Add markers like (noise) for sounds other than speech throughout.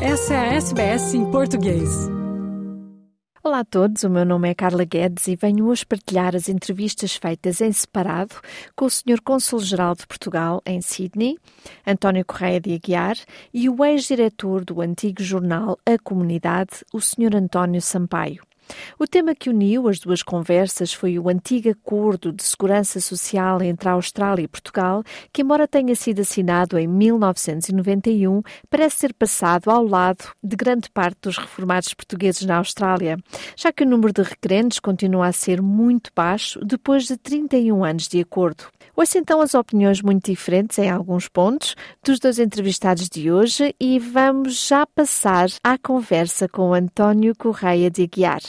Essa é a SBS em português. Olá a todos, o meu nome é Carla Guedes e venho hoje partilhar as entrevistas feitas em separado com o Sr. Cônsul-Geral de Portugal em Sydney, António Correia de Aguiar, e o ex-diretor do antigo jornal A Comunidade, o Sr. António Sampaio. O tema que uniu as duas conversas foi o antigo acordo de segurança social entre a Austrália e Portugal, que, embora tenha sido assinado em 1991, parece ser passado ao lado de grande parte dos reformados portugueses na Austrália, já que o número de requerentes continua a ser muito baixo depois de 31 anos de acordo. Ouça então as opiniões muito diferentes em alguns pontos dos dois entrevistados de hoje e vamos já passar à conversa com António Correia de Aguiar.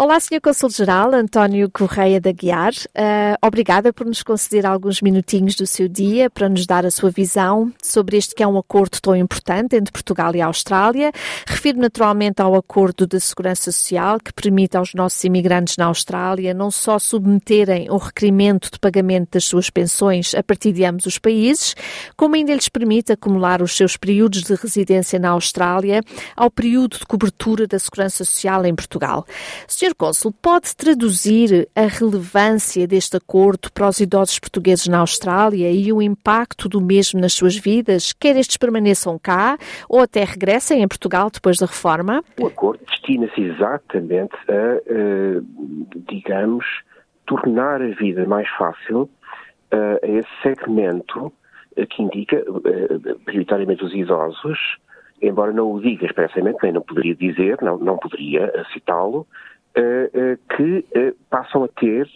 Olá, Sr. Consul-Geral António Correia da Guiar. Uh, obrigada por nos conceder alguns minutinhos do seu dia para nos dar a sua visão sobre este que é um acordo tão importante entre Portugal e Austrália. Refiro naturalmente ao acordo de segurança social que permite aos nossos imigrantes na Austrália não só submeterem o requerimento de pagamento das suas pensões a partir de ambos os países, como ainda lhes permite acumular os seus períodos de residência na Austrália ao período de cobertura da segurança social em Portugal. Sr. Sr. Cônsul, pode traduzir a relevância deste acordo para os idosos portugueses na Austrália e o impacto do mesmo nas suas vidas, quer estes permaneçam cá ou até regressem em Portugal depois da reforma? O acordo destina-se exatamente a, uh, digamos, tornar a vida mais fácil uh, a esse segmento uh, que indica, prioritariamente os idosos, embora não o diga expressamente, nem não poderia dizer, não, não poderia citá-lo, eh, eh, que eh, passam a ter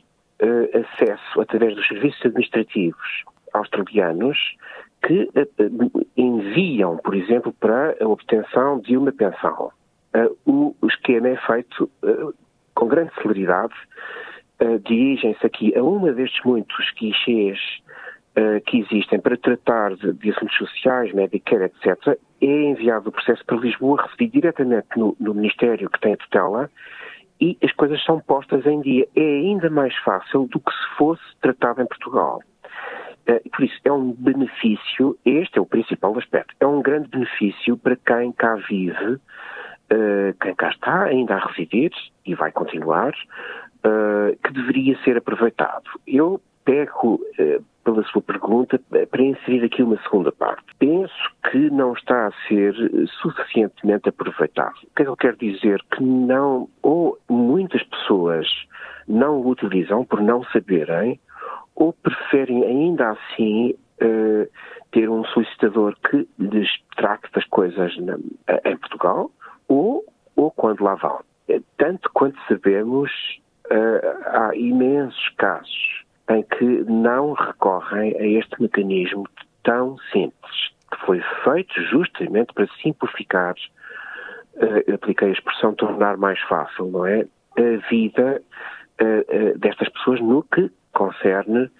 acesso através dos serviços administrativos australianos que enviam, por exemplo, para a obtenção de uma pensão. O esquema é feito com grande celeridade, dirigem-se aqui a uma destes muitos guichês que existem para tratar de, assuntos sociais, Medicare, etc., é enviado o processo para Lisboa, recebido diretamente no, no Ministério que tem tutela, e as coisas são postas em dia. É ainda mais fácil do que se fosse tratado em Portugal. Uh, por isso, é um benefício, este é o principal aspecto, é um grande benefício para quem cá vive, uh, quem cá está ainda a residir e vai continuar, uh, que deveria ser aproveitado. Eu pego pela sua pergunta para inserir aqui uma segunda parte. Penso que não está a ser suficientemente aproveitado. O que é que eu quero dizer? Que não, ou muitas pessoas não o utilizam por não saberem, ou preferem ainda assim uh, ter um solicitador que lhes trate das coisas na, em Portugal, ou, ou quando lá vão. Tanto quanto sabemos, uh, há imensos casos em que não recorrem a este mecanismo tão simples, que foi feito justamente para simplificar, uh, apliquei a expressão tornar mais fácil, não é? A vida uh, uh, destas pessoas no que concerne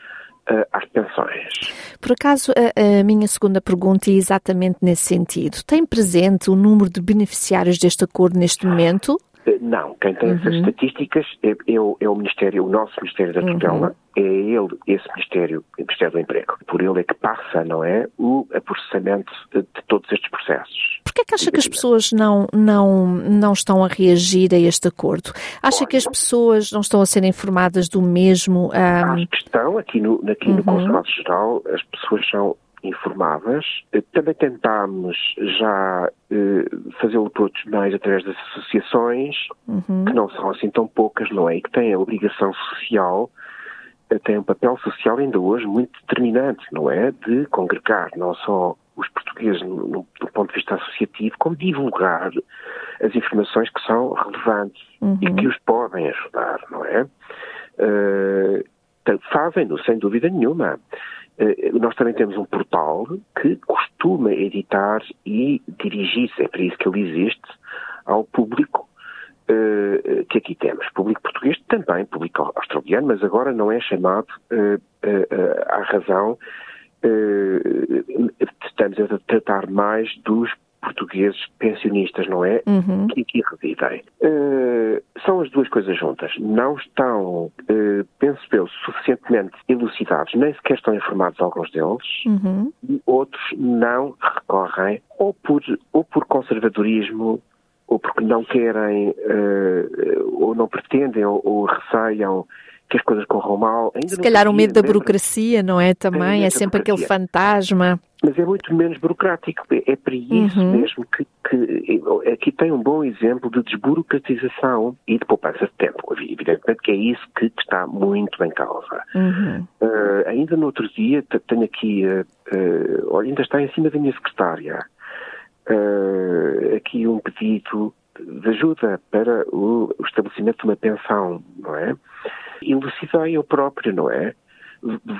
às pensões. Por acaso, a, a, minha segunda pergunta é exatamente nesse sentido. Tem presente o número de beneficiários deste acordo neste momento? Não, quem tem uhum. essas estatísticas é, é, o, é, o, Ministério, o nosso Ministério da Tutela, uhum. é ele, esse Ministério, o Ministério do Emprego. Por ele é que passa, não é, o processamento de todos estes processos. Porquê é que acha que as pessoas não, não, não estão a reagir a este acordo? Acha Olha, que as pessoas não estão a ser informadas do mesmo? Um... Acho que estão, aqui no, aqui uhum. no Consulado-Geral, as pessoas são informadas. Eh, também tentámos já eh, fazê-lo por outros meios através das associações, uhum. que não são assim tão poucas, não é? E que têm a obrigação social, eh, têm um papel social ainda hoje muito determinante, não é? De congregar não só os portugueses no, do ponto de vista associativo, como divulgar as informações que são relevantes uhum. e que os podem ajudar, não é? Uh, Fazem-no, sem dúvida nenhuma. Eh, nós também temos um portal que costuma editar e dirigir-se, é para isso que ele existe, ao público uh, que aqui temos. Público português também, público australiano, mas agora não é chamado uh, à razão. estamos a tratar mais dos, portugueses pensionistas, não é? Uhum. Que aqui residem. Uh, são as duas coisas juntas. Não estão, uh, penso eu, suficientemente elucidados, nem sequer estão informados alguns deles, uhum. e outros não recorrem ou por, ou por conservadorismo ou porque não querem, uh, ou não pretendem, ou, ou receiam que as coisas corram mal. Ainda Se calhar o medo da burocracia, não é? Também é sempre aquele fantasma. Mas é muito menos burocrático. É, é para isso uhum. mesmo que, que, aqui tem um bom exemplo de desburocratização e de poupança de tempo. Evidentemente que é isso que, que está muito em causa. Uhum. Uh, ainda no outro dia, tenho aqui, uh, uh, ainda está em cima da minha secretária, aqui um pedido de ajuda para o, o estabelecimento de uma pensão, não é? elucidei eu próprio, não é?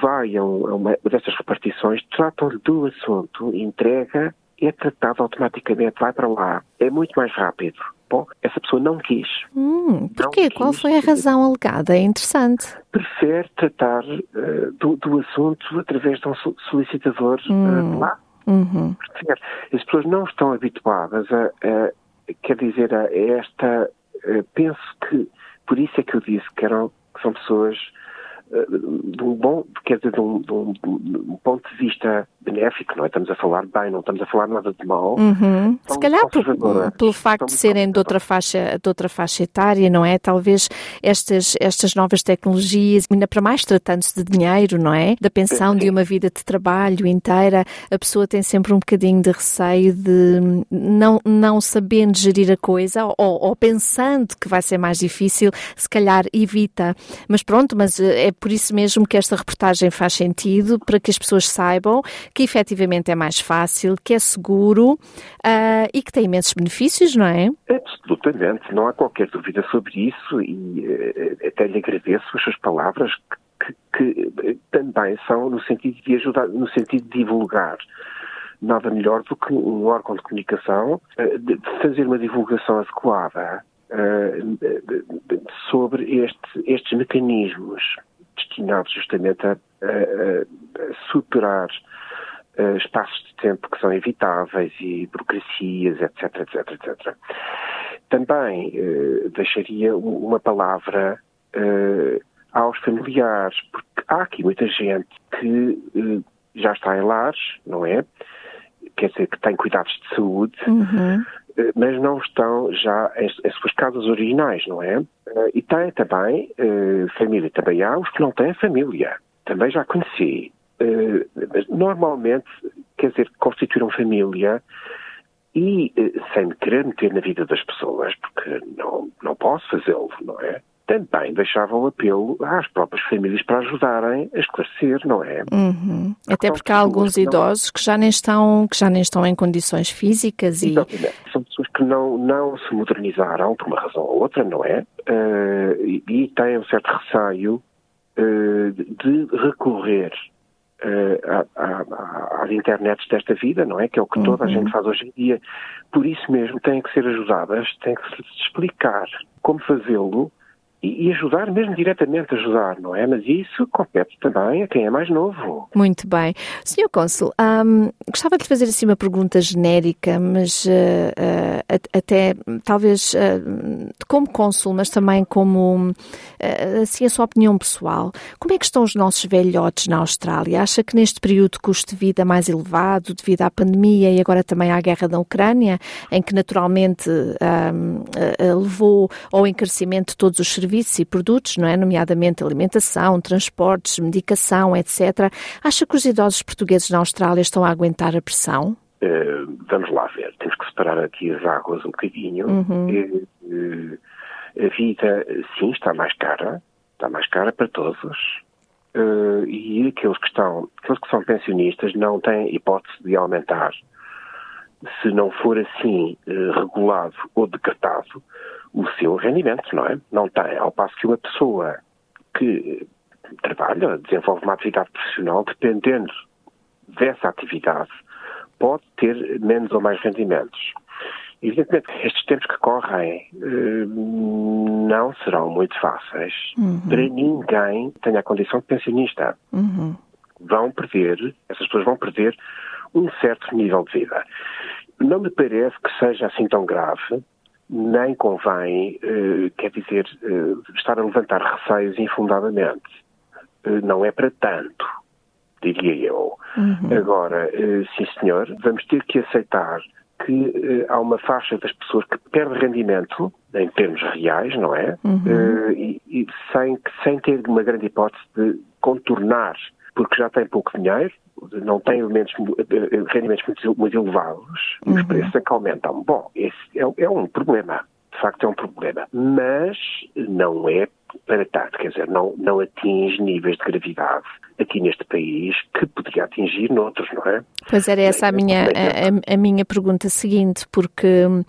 Vai a, uma dessas repartições, tratam-lhe do assunto, entrega, é tratado automaticamente, vai para lá. É muito mais rápido. Bom, essa pessoa não quis. Hum, porquê? Qual quis, foi a razão alegada? É interessante. Prefere tratar uh, do, do, assunto através de um solicitador uh, hum. lá. Uhum. As pessoas não estão habituadas a, a quer dizer, a esta. Uh, penso que, por isso é que eu disse que eram que são pessoas eh, de um bom, quer dizer, de um, de, um, de um, ponto de vista benéfico, não é? Estamos a falar bem, não estamos a falar nada de mal. Uhum. Se calhar por, pelo facto de serem de outra, faixa, de outra faixa etária, não é? Talvez estas, estas novas tecnologias, ainda para mais tratando-se de dinheiro, não é? Da pensão Sim. de uma vida de trabalho inteira, a pessoa tem sempre um bocadinho de receio de não, não sabendo gerir a coisa ou, ou pensando que vai ser mais difícil, se calhar evita. Mas pronto, mas eh, é por isso mesmo que esta reportagem faz sentido, para que as pessoas saibam que efetivamente é mais fácil, que é seguro uh, e que tem imensos benefícios, não é? Absolutamente, não há qualquer dúvida sobre isso e uh, até lhe agradeço as suas palavras que, que, que também são no sentido de ajudar, no sentido de divulgar. Nada melhor do que um órgão de comunicação uh, de fazer uma divulgação adequada sobre este, estes mecanismos destinados justamente a, a, a superar uh, espaços de tempo que são evitáveis e burocracias, etc, etc, etc. Também uh, deixaria uma palavra uh, aos familiares, porque há aqui muita gente que já está em lares, não é? Quer dizer, que tem cuidados de saúde, uhum. Mas não estão já em, em suas casas originais, não é? E tem também família, também há os que não têm família. Também já conheci. Eh, normalmente, quer dizer, constituíram família e, eh, sem querer meter na vida das pessoas, porque não, não posso fazê-lo, não é? Também deixavam apelo às próprias famílias para ajudarem a esclarecer, não é? Uhum. Até porque há alguns idosos que já nem estão, que já nem estão em condições físicas e... São pessoas que não, não se modernizaram por uma razão ou outra, não é? Uh, e, e têm um certo receio uh, de recorrer uh, às internets desta vida, não é? Que é o que toda a uhum. gente faz hoje em dia. Por isso mesmo têm que ser ajudadas, têm que se explicar como fazê-lo e, ajudar, mesmo diretamente ajudar, não é? Mas isso compete também a quem é mais novo. Muito bem. Senhor Cônsul, um, gostava de lhe fazer assim uma pergunta genérica, mas uh, uh, até talvez uh, como Cônsul, mas também como assim a sua opinião pessoal. Como é que estão os nossos velhotes na Austrália? Acha que neste período de custo de vida mais elevado, devido à pandemia e agora também à guerra da Ucrânia, em que naturalmente um, levou ao encarecimento de todos os serviços, serviços e produtos, não é? Nomeadamente alimentação, transportes, medicação, etc. Acha que os idosos portugueses na Austrália estão a aguentar a pressão? Uh, vamos lá ver, temos que separar aqui as águas um bocadinho. Uhum. Uh, uh, a vida, sim, está mais cara, está mais cara para todos. e aqueles que estão, aqueles que são pensionistas não têm hipótese de aumentar se não for assim regulado ou decretado, o seu rendimento, não é? Não tem. Ao passo que uma pessoa que trabalha, desenvolve uma atividade profissional, dependendo dessa atividade, pode ter menos ou mais rendimentos. Evidentemente, estes tempos que correm eh, não serão muito fáceis uhum. para ninguém que tenha a condição de pensionista. Uhum. Vão perder, essas pessoas vão perder um certo nível de vida. não me parece que seja assim tão grave, nem convém, uh, quer dizer, uh, estar a levantar receios infundadamente. Uh, não é para tanto, diria eu. Uhum. Agora, sim senhor, vamos ter que aceitar que há uma faixa das pessoas que perde rendimento, em termos reais, não é? Uhum. E, e sem, sem ter uma grande hipótese de contornar, porque já tem pouco dinheiro, não tem elementos, eh, rendimentos muito, muito elevados uhum. os preços é que aumentam. Bom, esse é, é um problema. De facto, é um problema. Mas não é para tanto, quer dizer, não, não atinge níveis de gravidade aqui neste país que poderia atingir noutros, não é? Pois era essa a minha, a, a minha pergunta seguinte, porque uh,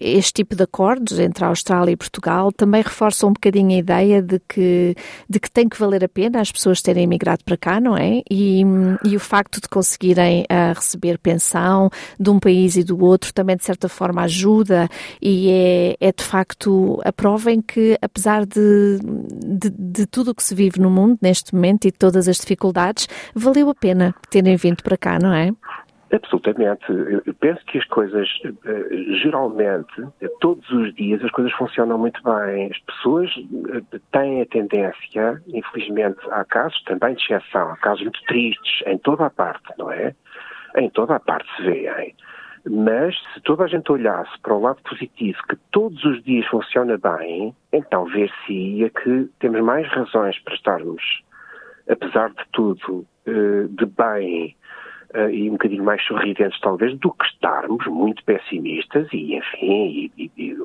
este tipo de acordos entre a Austrália e Portugal também reforçam um bocadinho a ideia de que, de que tem que valer a pena as pessoas terem emigrado para cá, não é? E, e o facto de conseguirem uh, receber pensão de um país e do outro também de certa forma ajuda e é, é de facto a prova em que apesar de, de, de tudo o que se vive no mundo neste momento e todas as dificuldades, valeu a pena terem vindo para cá, não é? Absolutamente. Eu penso que as coisas, eh, geralmente, todos os dias, as coisas funcionam muito bem. As pessoas eh, têm a tendência, infelizmente, há casos também de exceção, há casos muito tristes em toda a parte, não é? Em toda a parte se vêem. Mas se toda a gente olhasse para o lado positivo, que todos os dias funciona bem, então ver-se-ia que temos mais razões para estarmos apesar de tudo, eh, de bem eh, e um bocadinho mais sorridentes, talvez, do que estarmos muito pessimistas e, enfim, e, e,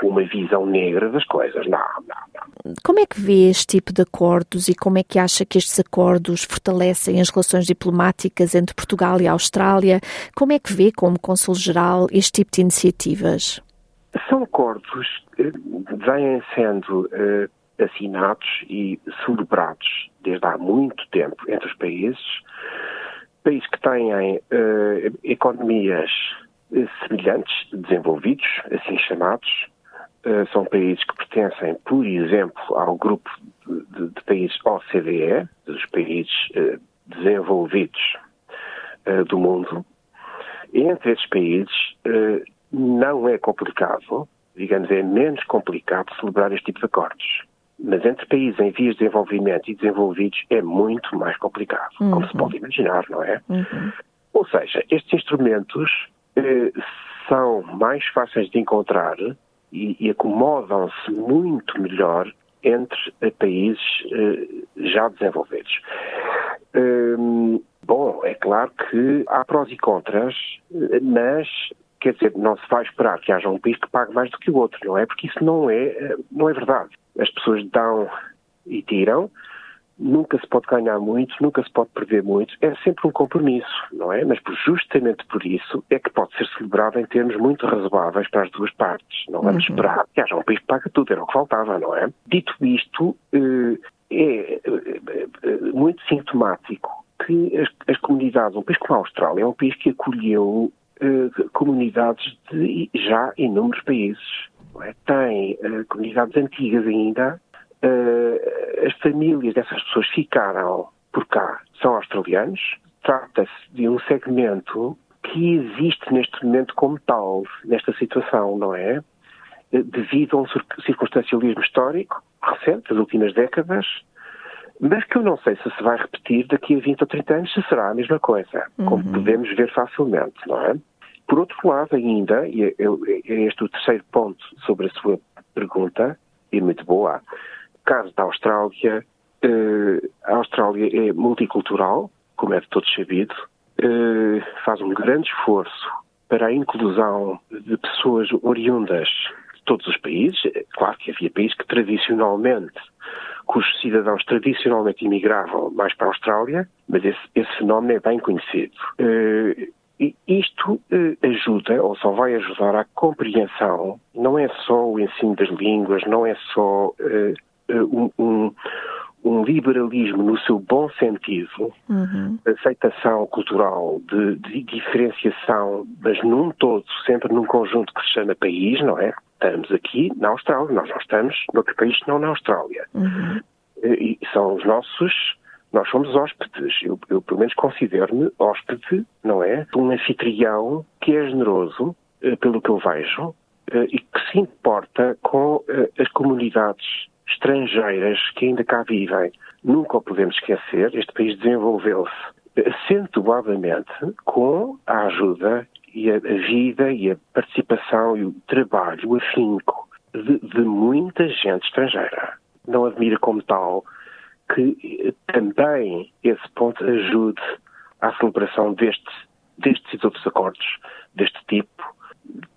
com uma visão negra das coisas. Não, não, não. Como é que vê este tipo de acordos e como é que acha que estes acordos fortalecem as relações diplomáticas entre Portugal e Austrália? Como é que vê, como Consul-Geral, este tipo de iniciativas? São acordos que vêm sendo uh, assinados e celebrados desde há muito tempo entre os países, países que têm uh, economias eh, semelhantes, desenvolvidos, assim chamados, são países que pertencem, por exemplo, ao grupo de, de, países OCDE, dos países uh, desenvolvidos do mundo. Entre esses países, não é complicado, digamos, é menos complicado celebrar este tipo de acordos. Mas entre países em vias de desenvolvimento e desenvolvidos é muito mais complicado, uhum. como se pode imaginar, não é? Uhum. Ou seja, estes instrumentos eh, são mais fáceis de encontrar e, e acomodam-se muito melhor entre eh, países eh, já desenvolvidos. Hum, bom, é claro que há prós e contras, eh, mas quer dizer, não se vai esperar que haja um país que pague mais do que o outro, não é? Porque isso não é, não é verdade as pessoas dão e tiram, nunca se pode ganhar muito, nunca se pode perder muito, é sempre um compromisso, não é? Mas justamente por isso é que pode ser celebrado em termos muito razoáveis para as duas partes. Não vamos uhum. esperar que haja um país que paga tudo, era o que faltava, não é? Dito isto, eh, é eh, muito sintomático que as, as comunidades, um país como a Austrália, é um país que acolheu eh, comunidades de já inúmeros países é? tem comunidades antigas ainda, uh, as famílias dessas pessoas ficaram por cá, são australianos, trata-se de um segmento que existe neste momento como tal, nesta situação, não é? Eh, devido a um circunstancialismo histórico recente, das últimas décadas, mas que eu não sei se se vai repetir daqui a 20 ou 30 anos, se será a mesma coisa, uhum. como podemos ver facilmente, não é? Por outro lado, ainda, e é, este o terceiro ponto sobre a sua pergunta, e muito boa, caso da Austrália, eh, a Austrália é multicultural, como é de todos sabido, eh, faz um grande esforço para a inclusão de pessoas oriundas de todos os países. É claro que havia países que tradicionalmente, cujos cidadãos tradicionalmente imigravam mais para a Austrália, mas esse, esse fenómeno é bem conhecido. Eh, e isto ajuda, ou só vai ajudar à compreensão, não é só o ensino das línguas, não é só um, um, um, liberalismo no seu bom sentido, uhum. aceitação cultural, de, de, diferenciação, mas num todo, sempre num conjunto que se chama país, não é? Estamos aqui na Austrália, nós não estamos noutro país senão na Austrália. Uhum. E são os nossos Nós somos hóspedes. Eu, eu pelo menos considero-me hóspede, não é? Um anfitrião que é generoso, uh, pelo que eu vejo, e que se importa com as comunidades estrangeiras que ainda cá vivem. Nunca o podemos esquecer. Este país desenvolveu-se acentuadamente com a ajuda e a, vida e a participação e o trabalho, o afinco de, de muita gente estrangeira. Não admira como tal que também esse ponto ajude à celebração destes, destes e outros acordos deste tipo,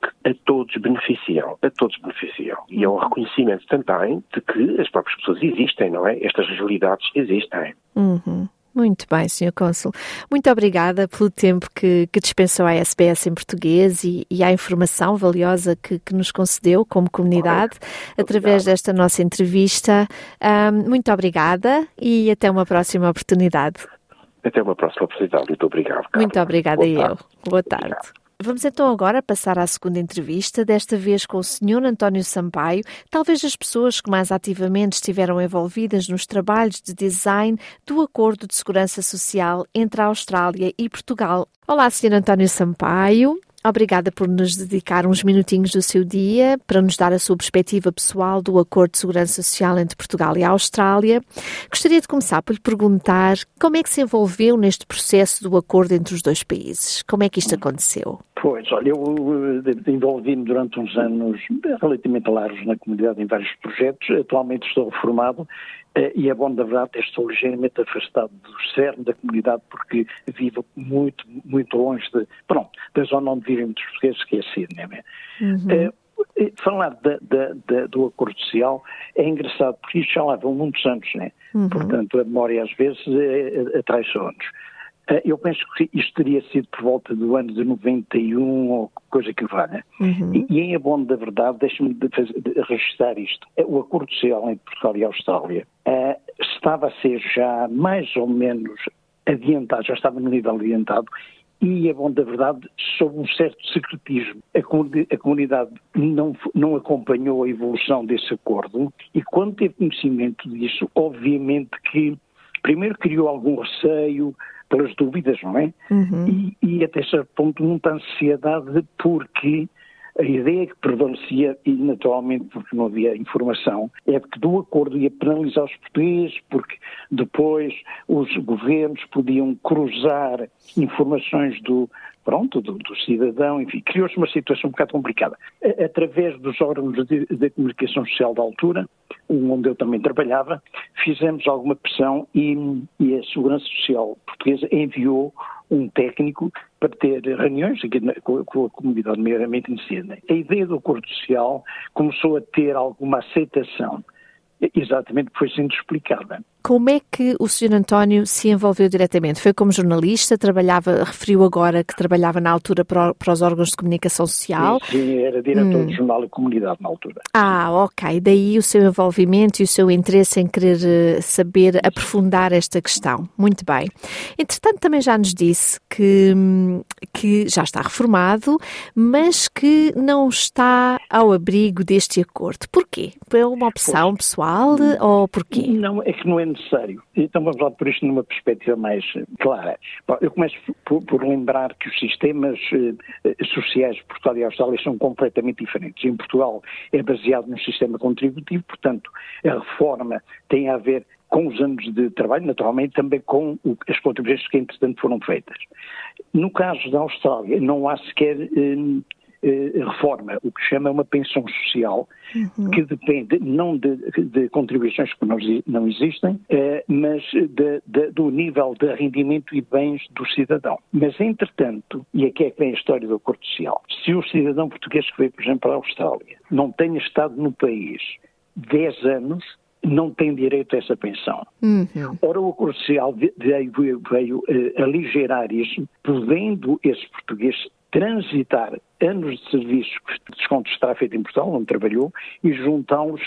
que a todos beneficiam, a todos beneficiam. E é um reconhecimento também de que as próprias pessoas existem, não é? Estas realidades existem. Uhum. Muito bem, Sr. Cônsul. Muito obrigada pelo tempo que, que dispensou à SBS em português e, e à informação valiosa que, que, nos concedeu como comunidade através desta nossa entrevista. Um, muito obrigada e até uma próxima oportunidade. Até uma próxima oportunidade. Muito obrigado. Carlos. Muito obrigada e eu. Boa tarde. Obrigado. Vamos então agora passar à segunda entrevista, desta vez com o Sr. António Sampaio, talvez as pessoas que mais ativamente estiveram envolvidas nos trabalhos de design do Acordo de Segurança Social entre a Austrália e Portugal. Olá, Sr. António Sampaio. Obrigada por nos dedicar uns minutinhos do seu dia para nos dar a sua perspectiva pessoal do Acordo de Segurança Social entre Portugal e a Austrália. Gostaria de começar por lhe perguntar como é que se envolveu neste processo do acordo entre os dois países. Como é que isto aconteceu? Pois, olha, eu eh, envolvi-me durante uns anos relativamente largos na comunidade em vários projetos. Atualmente estou reformado eh, e é bom, da verdade, estou ligeiramente afastado do cerne da comunidade porque vivo muito, muito longe de, pronto, da zona onde vivem muitos portugueses, que é Sydney. Uhum. É, falar da, da, da, do acordo social é engraçado, porque isto já leva muitos anos, né? Uhum. Portanto, a memória às vezes é, atraições. Eu penso que isto teria sido por volta do ano de 91 ou coisa que valha. Uhum. E, e, em abono da verdade, deixe-me de, de registrar isto. O acordo social entre Portugal e Austrália uh, estava a ser já mais ou menos adiantado, já estava no nível adiantado, e é bom da verdade, sob um certo secretismo. A, a comunidade não, não acompanhou a evolução desse acordo e quando teve conhecimento disso, obviamente que primeiro criou algum receio pelas dúvidas, não é? Uhum. E, e até certo ponto muita ansiedade porque a ideia que prevalecia, e naturalmente porque não havia informação, é que do acordo ia penalizar os portugueses, porque depois os governos podiam cruzar informações do, pronto, do, do cidadão, enfim, criou-se uma situação um bocado complicada. Através dos órgãos de, comunicação social da altura, onde eu também trabalhava, fizemos alguma pressão e, e a Segurança Social Portuguesa enviou um técnico para ter reuniões com, a comunidade, meramente Sydney. A ideia do acordo social começou a ter alguma aceitação, exatamente foi sendo explicada. Como é que o Sr. António se envolveu diretamente? Foi como jornalista? Trabalhava, referiu agora que trabalhava na altura para, para os órgãos de comunicação social? Sim, era diretor hum. do jornal e comunidade na altura. Ah, ok. Daí o seu envolvimento e o seu interesse em querer eh, saber aprofundar esta questão. Muito bem. Entretanto, também já nos disse que, que já está reformado, mas que não está ao abrigo deste acordo. Porquê? É uma opção pois. pessoal ou porquê? Não, é que não é necessário. Então vamos lá por isto numa perspectiva mais clara. Bom, eu começo por, por, lembrar que os sistemas eh, sociais de Portugal e Austrália são completamente diferentes. Em Portugal é baseado num sistema contributivo, portanto, a reforma tem a ver com os anos de trabalho, naturalmente também com o, as contribuições que entretanto foram feitas. No caso da Austrália, não há sequer eh, eh, reforma, o que chama uma pensão social, uhum. que depende não de, de, contribuições que não, não existem, eh, mas de, de, do nível de rendimento e bens do cidadão. Mas, entretanto, e aqui é que vem a história do acordo social, se o cidadão português que veio, por exemplo, para a Austrália não tenha estado no país 10 anos, não tem direito a essa pensão. Uhum. Ora, o acordo social veio, veio, veio uh, aligerar isso, podendo esse português transitar anos de serviço que descontos terá feito em Portugal, onde trabalhou, e juntá-los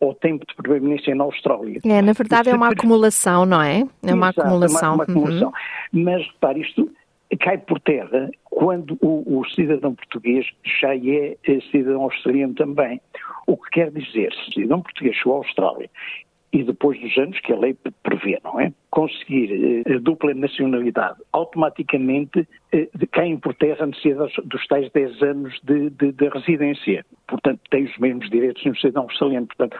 ao tempo de permanência na Austrália. É, na verdade é uma acumulação, não é? É uma Exato, acumulação. Uma, uma acumulação. Uhum. Mas, repare, isto cai por terra quando o, o, cidadão português já é, é cidadão australiano também. O que quer dizer, se o cidadão português chegou à Austrália e depois dos anos que a lei prevê, não é? Conseguir eh, dupla nacionalidade, automaticamente eh, caem por terra a necessidade dos tais 10 anos de, de, de residência. Portanto, tem os mesmos direitos no cidadão australiano. Portanto,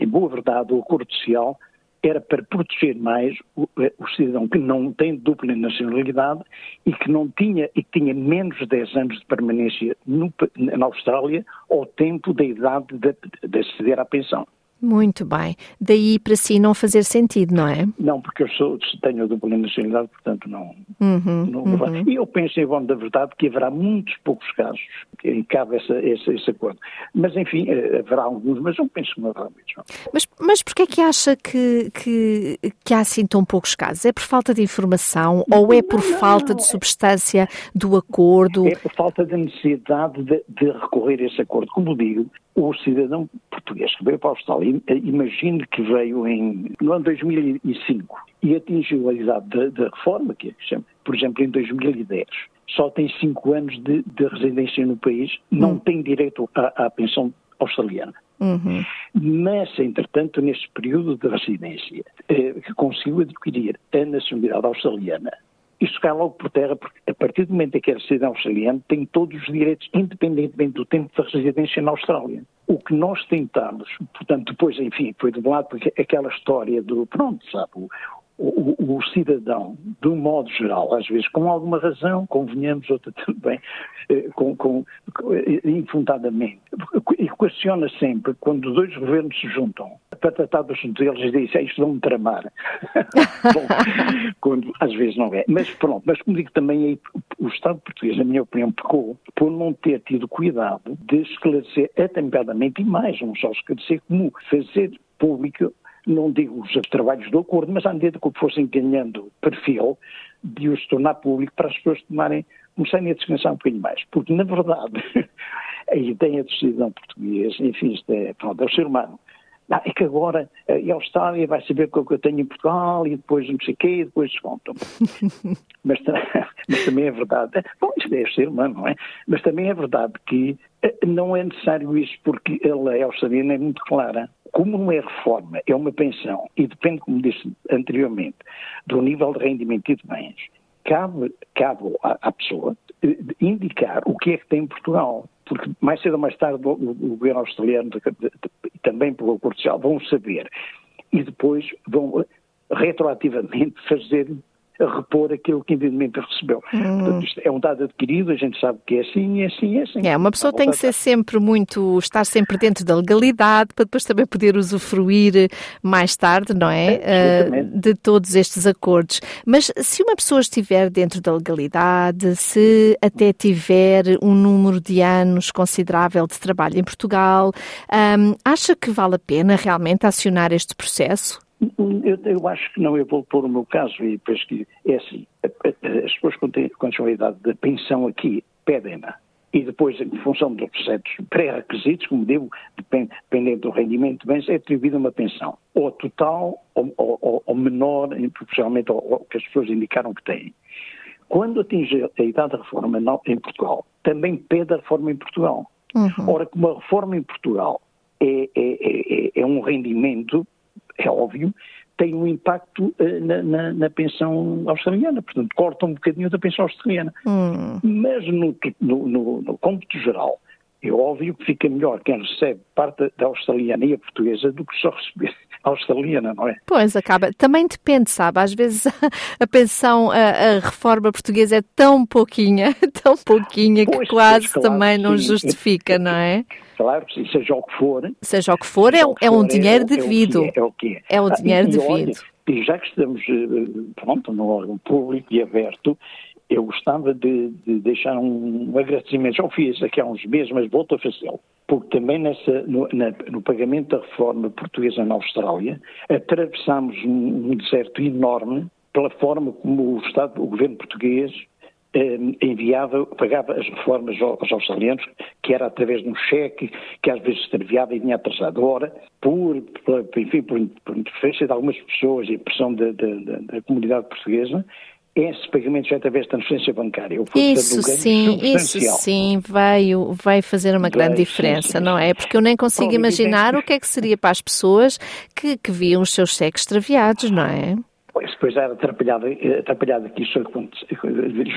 em boa verdade, o acordo social era para proteger mais o, eh, o, cidadão que não tem dupla nacionalidade e que não tinha e que tinha menos de 10 anos de permanência no, na Austrália ao tempo da idade de, de aceder à pensão. Muito bem. Daí para si não fazer sentido, não é? Não, porque eu sou, tenho a dupla nacionalidade, portanto não. Uhum, não uhum. E eu penso, em bom da verdade, que haverá muitos poucos casos em que cabe essa, esse, esse acordo. Mas, enfim, eh, haverá alguns, mas eu penso que não haverá muitos. Mas, mas porquê é que acha que, que, que há assim tão poucos casos? É por falta de informação não, ou é por não, falta de substância do acordo? É por falta de necessidade de, de recorrer a esse acordo. Como digo, o cidadão português que veio para a Austrália, imagine que veio em, no ano 2005 e atingiu a idade da, reforma, que é, por exemplo, em 2010, só tem cinco anos de, de residência no país, não hum. tem direito à, à pensão australiana. Uhum. Mas, entretanto, neste período de residência, eh, que conseguiu adquirir a nacionalidade australiana, isso cai logo por terra, porque a partir do momento em que é cidadão australiano, tem todos os direitos, independentemente do tempo de residência na Austrália. O que nós tentamos, portanto, depois, enfim, foi de um lado, porque aquela história do, pronto, sabe, o, o, o, cidadão, de um modo geral, às vezes com alguma razão, convenhamos, outra (laughs) também, eh, com, com, infundadamente, equaciona sempre, quando dois governos se juntam para tratar dos assuntos deles e dizem, isto vão-me tramar. (laughs) Bom, quando às vezes não é. Mas pronto, mas como digo também, o Estado português, na minha opinião, pecou por não ter tido cuidado de esclarecer atempadamente e mais, não só esclarecer, como fazer público não digo os trabalhos do acordo, mas à medida que fossem ganhando perfil, de os tornar público para as pessoas tomarem, começarem a descansar um bocadinho mais. Porque, na verdade, (laughs) a ideia do cidadão português, enfim, isto é, pronto, é o ser humano. Não, é que agora a Austrália vai saber o que eu tenho em Portugal e depois não sei o quê, e depois descontam. (laughs) mas, (laughs) mas também é verdade, bom, isto é ser humano, não é? Mas também é verdade que eh, não é necessário isso porque a lei australiana é muito clara como não é reforma, é uma pensão, e depende, como disse anteriormente, do nível de rendimento e de bens, cabe, cabe à, à pessoa eh, indicar o que é que tem em Portugal. Porque mais cedo ou mais tarde o, o governo australiano e também pelo Acordo Social vão saber e depois vão retroativamente (laughs) fazer repor aquilo que indevidamente recebeu. Hum. Portanto, isto é um dado adquirido, a gente sabe que é assim, é assim, é assim. É, uma pessoa tem que ser sempre muito, estar sempre dentro da legalidade para depois também poder usufruir mais tarde, não é? é uh, de todos estes acordos. Mas se uma pessoa estiver dentro da legalidade, se até tiver um número de anos considerável de trabalho em Portugal, um, acha que vale a pena realmente acionar este processo? Eu, eu, acho que não, eu vou pôr o meu caso e depois que é assim, as pessoas com, idade de pensão aqui pedem-na e depois, em função dos certos pré-requisitos, como digo, dependendo do rendimento de bens, é atribuída uma pensão, ou total ou, ou, ou menor, proporcionalmente ao, ao, que as pessoas indicaram que têm. Quando atinge a idade da reforma em Portugal, também pede a reforma em Portugal. Uhum. Ora, como a reforma em Portugal é, é, é, é um rendimento é óbvio, tem um impacto uh, na, na, na, pensão australiana, portanto, corta um bocadinho da pensão australiana. Hum. Mas no, no, no, no cômputo geral, é óbvio que fica melhor quem recebe parte da australiana e a portuguesa do que só receber a australiana, não é? Pois, acaba. Também depende, sabe? Às vezes (laughs) a pensão, a, a reforma portuguesa é tão pouquinha, (laughs) tão pouquinha, que pois, quase pois, claro, também não sim. justifica, não é? (laughs) Claro, seja o que for. Seja o que for, é, é, um dinheiro é, devido. É o que é. É o dinheiro ah, e, devido. Olha, e já que estamos, eh, pronto, no órgão público e aberto, eu gostava de, de, deixar um agradecimento. Já o fiz aqui há uns meses, mas volto a fazê-lo. Porque também nessa, no, na, no, pagamento da reforma portuguesa na Austrália, atravessámos um, um deserto enorme pela forma como o Estado, o governo português, enviava, pagava as reformas aos australianos, que era através de um cheque que às vezes extraviava e vinha atrasado. Ora, por, por, enfim, por, por interferência de algumas pessoas e pressão da, da, da comunidade portuguesa, esse pagamento já através de transferência bancária. Isso sim, isso sim, veio, veio fazer uma grande diferença, sim, sim, não é? Porque eu nem consigo imaginar o que é que seria para as pessoas que, que viam os seus cheques extraviados, não é? Pois, depois era atrapalhada, atrapalhada que isso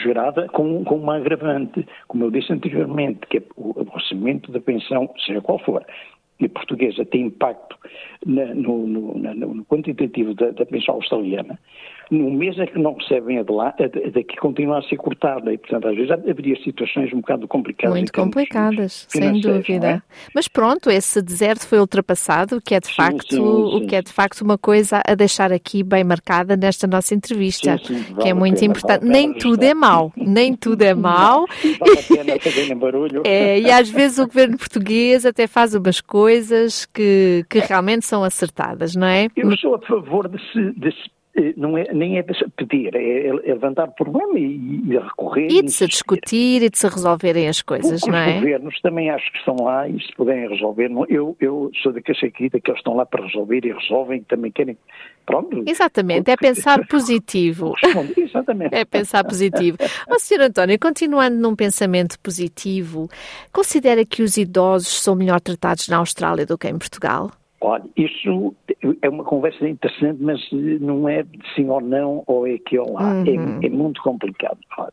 gerada com, com uma agravante, como eu disse anteriormente, que é o orçamento da pensão, seja qual for, portuguesa tem impacto na, no, no, na, no, quantitativo da, da pensão australiana, no mês é que não recebem a, de lá, a daqui continua a ser cortada e, portanto, às vezes haveria situações um bocado complicadas. Muito complicadas, sem dúvida. É? Mas pronto, esse deserto foi ultrapassado, o que é de sim, facto, sim, sim. o que é de facto uma coisa a deixar aqui bem marcada nesta nossa entrevista, que é muito pena, importante. Vale nem tudo é mau, nem tudo é mau. (laughs) barulho. (laughs) É, e às vezes o governo português até faz umas coisas que, que realmente são acertadas, não é? Eu sou a favor de se, de se eh, não é, nem é pedir, é, é levantar o problema e, e recorrer. E de se discutir e de se resolverem as coisas, não é? Os governos também acho que estão lá e se puderem resolver. Não, eu, eu sou daqueles aqui, daqueles que estão lá para resolver e resolvem, também querem. Pronto. Exatamente, é pensar positivo. (laughs) Exatamente. É pensar positivo. Ó, Sr. António, continuando num pensamento positivo, considera que os idosos são melhor tratados na Austrália do que em Portugal? Olha, isso é uma conversa interessante, mas não é sim ou não, ou é aqui ou lá. É, uhum. É, é, muito complicado. Olha,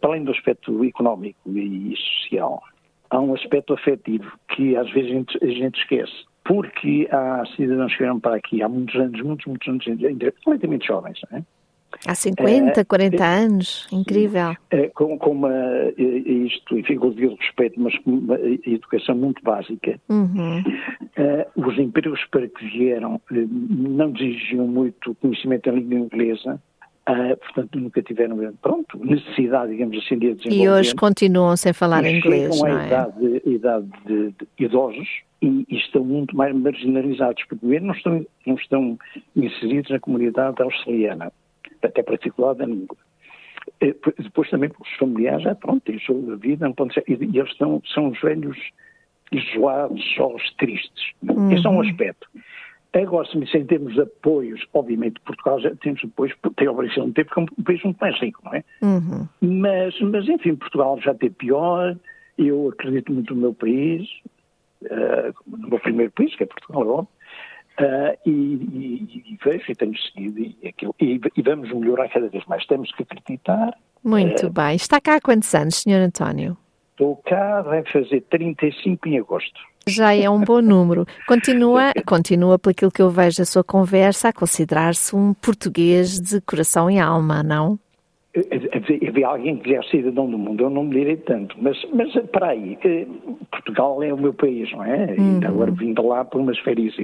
para além do aspecto económico e social, há um aspecto afetivo que às vezes a gente esquece. Porque há cidadãos que vieram para aqui há muitos anos, muitos, muitos anos, ainda completamente jovens, não é? Há 50, é, 40 anos, incrível. É, com, com uma, isto, enfim, com o devido respeito, mas com uma educação muito básica. Uhum. Uh, os empregos para que vieram uh, não exigiam muito conhecimento em língua inglesa, uh, portanto nunca tiveram, pronto, necessidade, digamos assim, de desenvolver. E hoje continuam sem falar inglês, não é? idade, idade de, de idosos e, e, estão muito mais marginalizados, porque primeiro não estão, não estão inseridos na comunidade australiana até para dificuldade da língua. Eh, depois também os familiares, é pronto, têm a vida, não ser, e eles estão, são os velhos isolados, sós, tristes. Uhum. Esse é um aspecto. Agora, se me em termos de apoios, obviamente Portugal já temos apoios, tem a obrigação de ter, porque é um país muito mais rico, não é? Uhum. Mas, mas, enfim, Portugal já teve pior, eu acredito muito no meu país, uh, no meu primeiro país, que é Portugal, é óbvio, Uh, e, e, e, vejo e temos seguido e, aquilo, e, e, vamos melhorar cada vez mais. Temos que acreditar. Muito uh, bem. Está cá há quantos anos, Sr. António? Estou cá, vai fazer 35 em agosto. Já é um bom número. Continua, continua, por aquilo que eu vejo da sua conversa, a considerar-se um português de coração e alma, não? havia alguém que quisesse cidadão do mundo, eu não me direi tanto, mas, mas para aí, eh, Portugal é o meu país, não é? Uhum. E agora vim de lá por umas férias.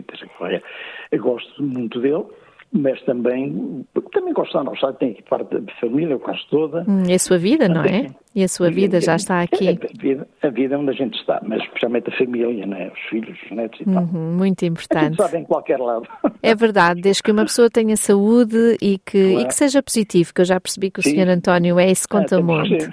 Eu gosto muito dele, mas também, também gosto da nossa, tem aqui parte da família, quase toda. É a sua vida, não é? E a sua vida já está aqui. A vida, a vida é onde a gente está, mas especialmente a família, né? os filhos, os netos e tal. Uhum, muito importante. A gente em qualquer lado. (laughs) É verdade, desde que uma pessoa tenha saúde e que, claro. e que seja positivo, que eu já percebi que o Sim. Sr. António é, isso conta ah, muito.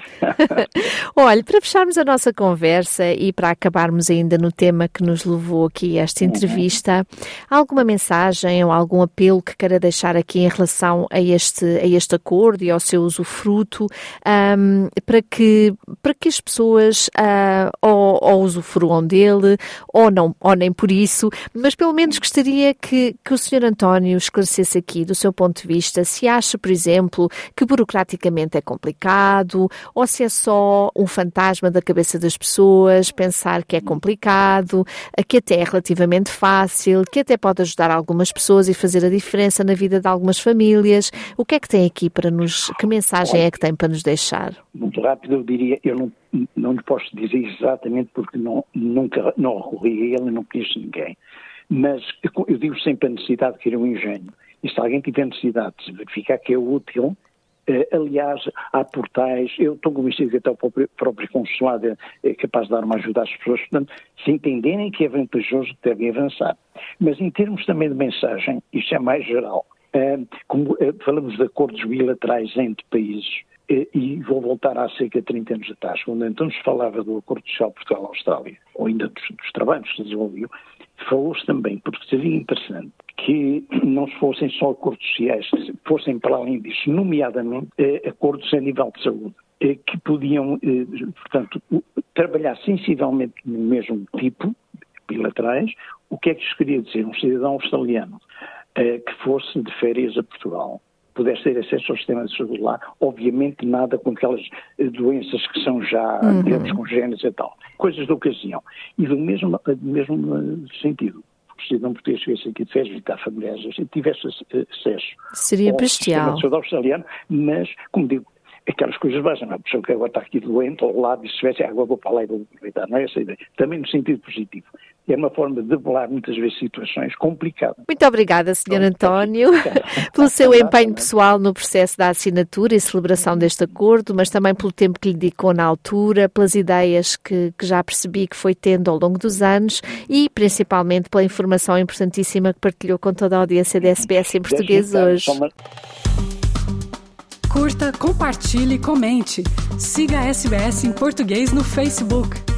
(laughs) Olha, para fecharmos a nossa conversa e para acabarmos ainda no tema que nos levou aqui a esta uhum. entrevista, uhum. alguma mensagem ou algum apelo que queira deixar aqui em relação a este, a este acordo e ao seu usufruto um, para que, para que as pessoas uh, ou, ou usufruam dele, ou não, ou nem por isso, mas pelo menos gostaria que, que o Sr. António esclarecesse aqui, do seu ponto de vista, se acha, por exemplo, que burocraticamente é complicado, ou se é só um fantasma da cabeça das pessoas pensar que é complicado, que até é relativamente fácil, que até pode ajudar algumas pessoas e fazer a diferença na vida de algumas famílias. O que é que tem aqui para nos, que mensagem é que tem para nos deixar? Muito rápido rápido, eu diria, eu não, não lhe posso dizer exatamente porque não, nunca não recorri a ele, não conheço ninguém. Mas eu, digo sempre a necessidade de querer um engenho. E se alguém tiver necessidade de verificar que é útil, eh, aliás, há portais, eu estou convencido que até o próprio, próprio consulado é capaz de dar uma ajuda às pessoas, portanto, se entenderem que é vantajoso, devem avançar. Mas em termos também de mensagem, isto é mais geral. Eh, como eh, falamos de acordos bilaterais entre países, e vou voltar há cerca de 30 anos atrás, quando então se falava do Acordo Social Portugal-Austrália, ou ainda dos, dos trabalhos que se desenvolviam, falou-se também, porque seria interessante que não fossem só acordos sociais, fossem para além disso, nomeadamente eh, acordos a nível de saúde eh, que podiam, eh, portanto, trabalhar sensivelmente no mesmo tipo, bilaterais. O que é que isso queria dizer? Um cidadão australiano que fosse de férias a Portugal pudesse ter acesso ao sistema de saúde lá, obviamente nada com aquelas doenças que são já, uhum. digamos, congênitas e tal. Coisas da ocasião. E do mesmo, do mesmo sentido, cidadão português estivesse aqui de férias, visitar familiares, tivesse acesso Seria ao bestial. sistema de saúde australiano, mas, como digo, aquelas coisas básicas, uma pessoa que agora está aqui doente ao lado e se tivesse água, vou para lá e vou aproveitar, não é essa a ideia. Também no sentido positivo. É uma forma de debelar muitas vezes situações complicadas. Muito obrigada, Sr. António, (laughs) pelo seu empenho pessoal no processo da assinatura e celebração deste acordo, mas também pelo tempo que lhe dedicou na altura, pelas ideias que, que já percebi que foi tendo ao longo dos anos e principalmente pela informação importantíssima que partilhou com toda a audiência da SBS em português hoje. Curta, compartilhe, comente. Siga a SBS em português no Facebook.